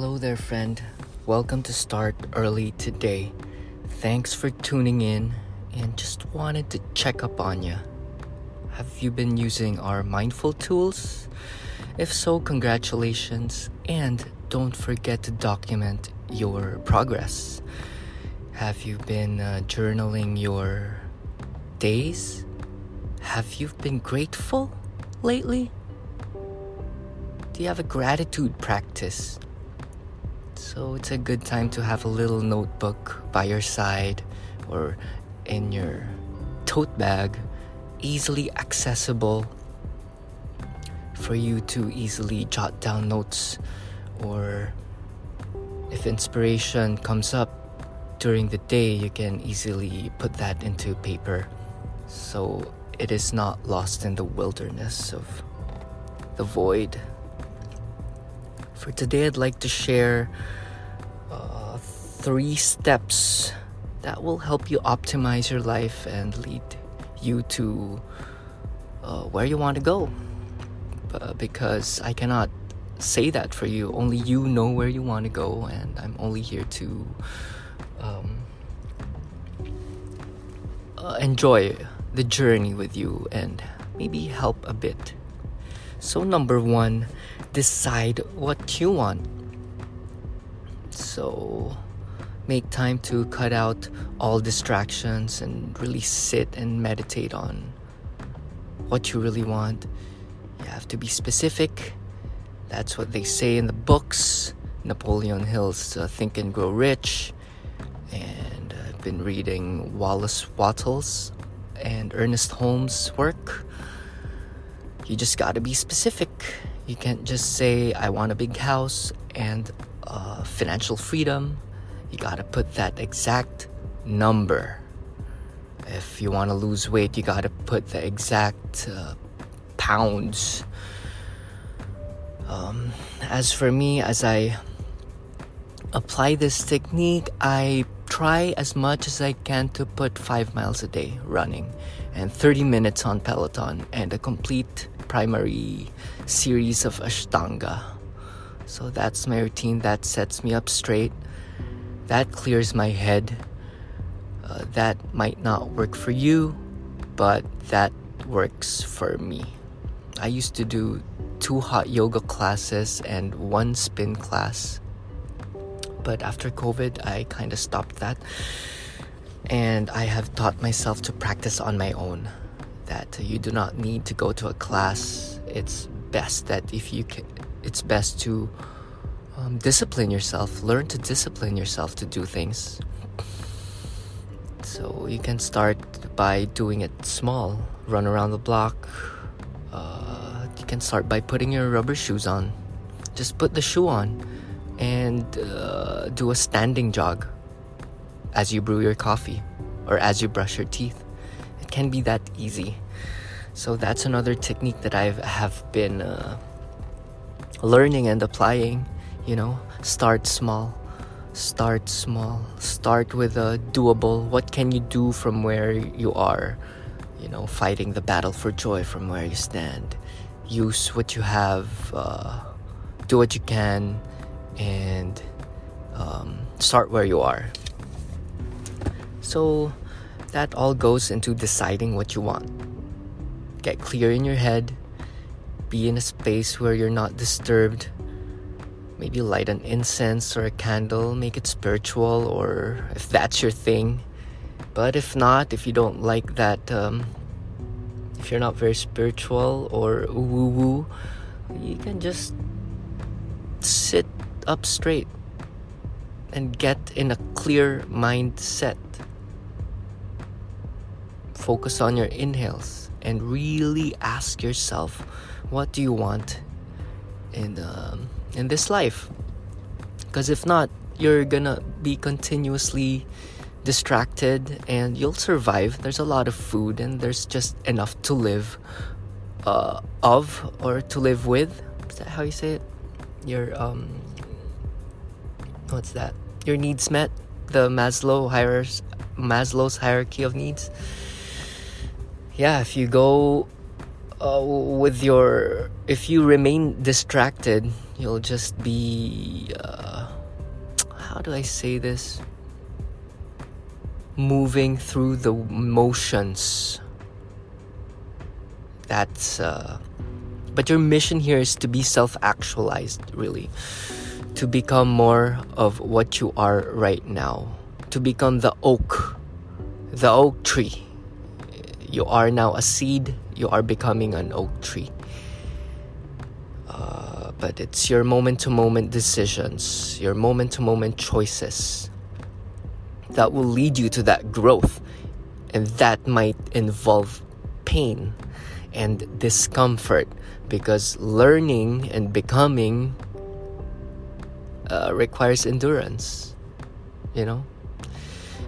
Hello there, friend. Welcome to Start Early today. Thanks for tuning in and just wanted to check up on you. Have you been using our mindful tools? If so, congratulations and don't forget to document your progress. Have you been uh, journaling your days? Have you been grateful lately? Do you have a gratitude practice? So it's a good time to have a little notebook by your side or in your tote bag, easily accessible for you to easily jot down notes or if inspiration comes up during the day, you can easily put that into paper so it is not lost in the wilderness of the void. For today, I'd like to share uh, three steps that will help you optimize your life and lead you to uh, where you want to go. Uh, because I cannot say that for you. Only you know where you want to go, and I'm only here to um, uh, enjoy the journey with you and maybe help a bit. So, number one, decide what you want. So, make time to cut out all distractions and really sit and meditate on what you really want. You have to be specific. That's what they say in the books. Napoleon Hill's uh, Think and Grow Rich. And I've been reading Wallace Wattles and Ernest Holmes' work. You just gotta be specific. You can't just say, I want a big house and uh, financial freedom. You gotta put that exact number. If you wanna lose weight, you gotta put the exact uh, pounds. Um, as for me, as I apply this technique, I try as much as I can to put five miles a day running and 30 minutes on Peloton and a complete primary series of Ashtanga. So that's my routine. That sets me up straight. That clears my head. Uh, that might not work for you, but that works for me. I used to do two hot yoga classes and one spin class but after COVID, I kind of stopped that. And I have taught myself to practice on my own. That you do not need to go to a class. It's best that if you can, it's best to um, discipline yourself, learn to discipline yourself to do things. So you can start by doing it small, run around the block. Uh, you can start by putting your rubber shoes on. Just put the shoe on and uh, do a standing jog as you brew your coffee or as you brush your teeth. Can be that easy. So that's another technique that I have been uh, learning and applying. You know, start small. Start small. Start with a doable. What can you do from where you are? You know, fighting the battle for joy from where you stand. Use what you have. Uh, do what you can and um, start where you are. So that all goes into deciding what you want. Get clear in your head, be in a space where you're not disturbed. Maybe light an incense or a candle, make it spiritual, or if that's your thing. But if not, if you don't like that, um, if you're not very spiritual or woo woo, you can just sit up straight and get in a clear mindset. Focus on your inhales and really ask yourself, what do you want in um, in this life? Because if not, you're gonna be continuously distracted and you'll survive. There's a lot of food and there's just enough to live uh, of or to live with. Is that how you say it? Your um, what's that? Your needs met, the Maslow hierarchy, Maslow's hierarchy of needs. Yeah, if you go uh, with your if you remain distracted you'll just be uh, how do i say this? Moving through the motions. That's uh, but your mission here is to be self-actualized really. To become more of what you are right now. To become the oak the oak tree you are now a seed you are becoming an oak tree. Uh, but it's your moment to moment decisions, your moment to moment choices that will lead you to that growth. And that might involve pain and discomfort because learning and becoming uh, requires endurance, you know?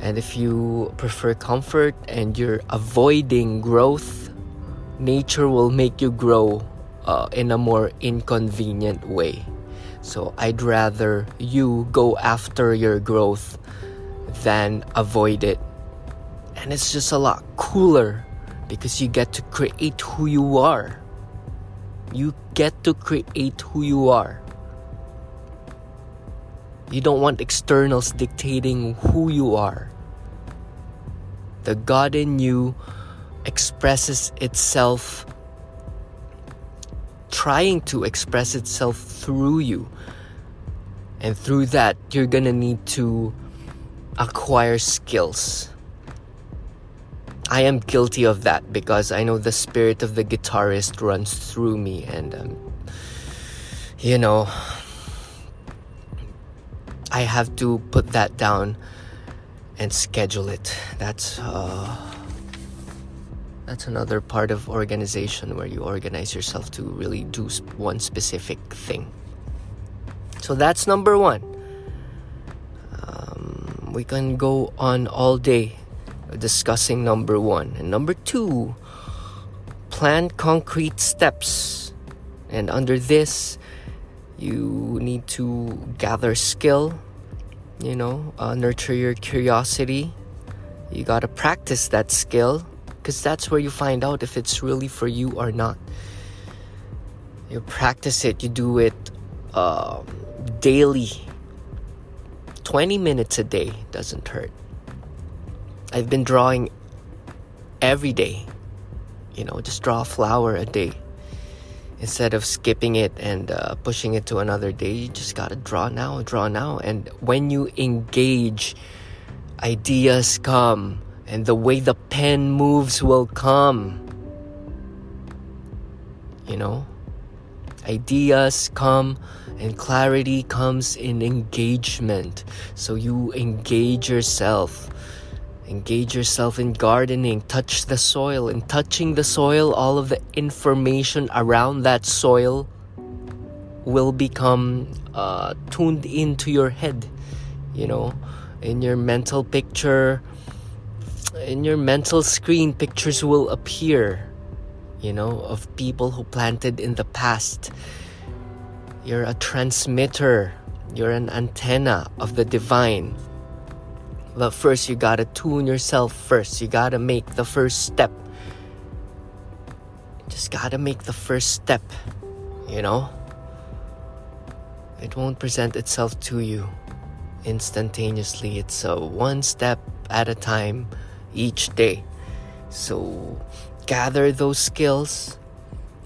And if you prefer comfort and you're avoiding growth, nature will make you grow uh, in a more inconvenient way. So I'd rather you go after your growth than avoid it. And it's just a lot cooler because you get to create who you are. You get to create who you are. You don't want externals dictating who you are. The God in you expresses itself, trying to express itself through you. And through that, you're gonna need to acquire skills. I am guilty of that because I know the spirit of the guitarist runs through me, and um, you know, I have to put that down and schedule it. That's uh, that's another part of organization where you organize yourself to really do one specific thing. So that's number one. Um, we can go on all day discussing number one. And number two, plan concrete steps. And under this, you need to gather skill, you know, uh, nurture your curiosity. You got to practice that skill because that's where you find out if it's really for you or not. You practice it, you do it um, daily. 20 minutes a day doesn't hurt. I've been drawing every day. You know, just draw a flower a day. Instead of skipping it and uh, pushing it to another day, you just gotta draw now, draw now. And when you engage, ideas come and the way the pen moves will come. You know, ideas come and clarity comes in engagement. So you engage yourself. Engage yourself in gardening, touch the soil. In touching the soil, all of the information around that soil will become uh, tuned into your head, you know, in your mental picture in your mental screen, pictures will appear, you know, of people who planted in the past. You're a transmitter, you're an antenna of the divine. But first, you gotta tune yourself first. You gotta make the first step. Just gotta make the first step, you know? It won't present itself to you instantaneously. It's a one step at a time each day. So gather those skills.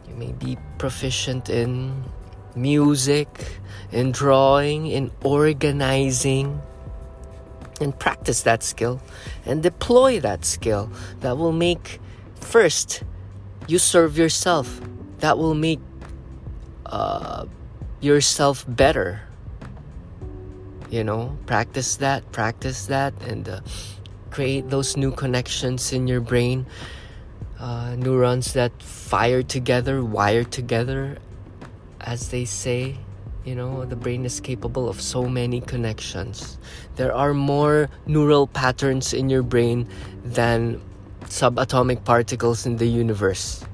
You may be proficient in music, in drawing, in organizing, and practice that skill and deploy that skill. That will make, first, you serve yourself. That will make uh, yourself better. You know, practice that, practice that, and uh, create those new connections in your brain, uh, neurons that fire together, wire together, as they say. You know, the brain is capable of so many connections. There are more neural patterns in your brain than subatomic particles in the universe.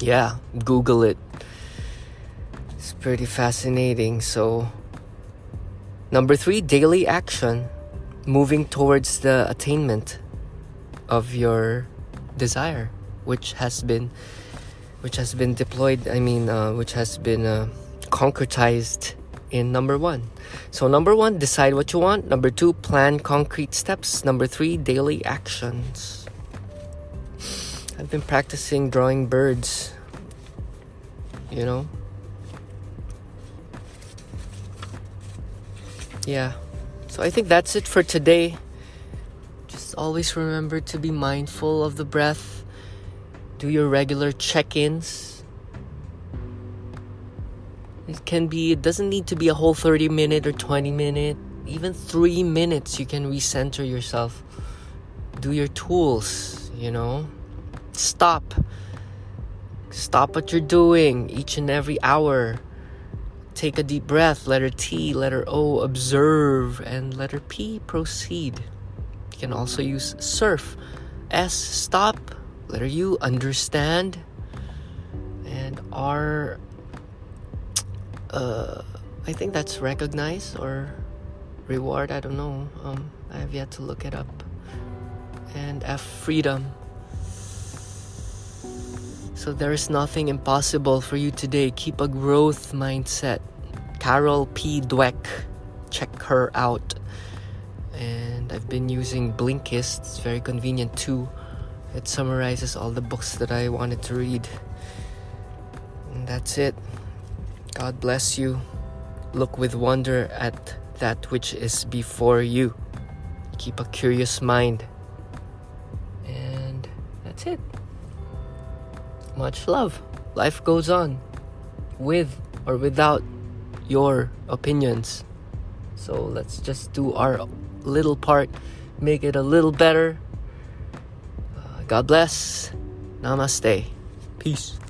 Yeah, Google it. It's pretty fascinating. So, number three, daily action moving towards the attainment of your desire, which has been which has been deployed i mean uh, which has been uh, concretized in number one. So number one decide what you want. Number two plan concrete steps. Number three daily actions. I've been practicing drawing birds you know? Yeah. So i think that's it for today. Just always remember to be mindful of the breath do your regular check-ins it can be it doesn't need to be a whole 30 minute or 20 minute even 3 minutes you can recenter yourself do your tools you know stop stop what you're doing each and every hour Take a deep breath. Letter T, letter O, observe. And letter P, proceed. You can also use surf. S, stop. Letter U, understand. And R, uh, I think that's recognize or reward. I don't know. Um, I have yet to look it up. And F, freedom. So there is nothing impossible for you today. Keep a growth mindset. Carol P. Dweck, check her out. And I've been using Blinkist, it's very convenient too. It summarizes all the books that I wanted to read. And that's it. God bless you. Look with wonder at that which is before you. Keep a curious mind. And that's it. Much love. Life goes on with or without your opinions. So let's just do our little part, make it a little better. God bless. Namaste. Peace.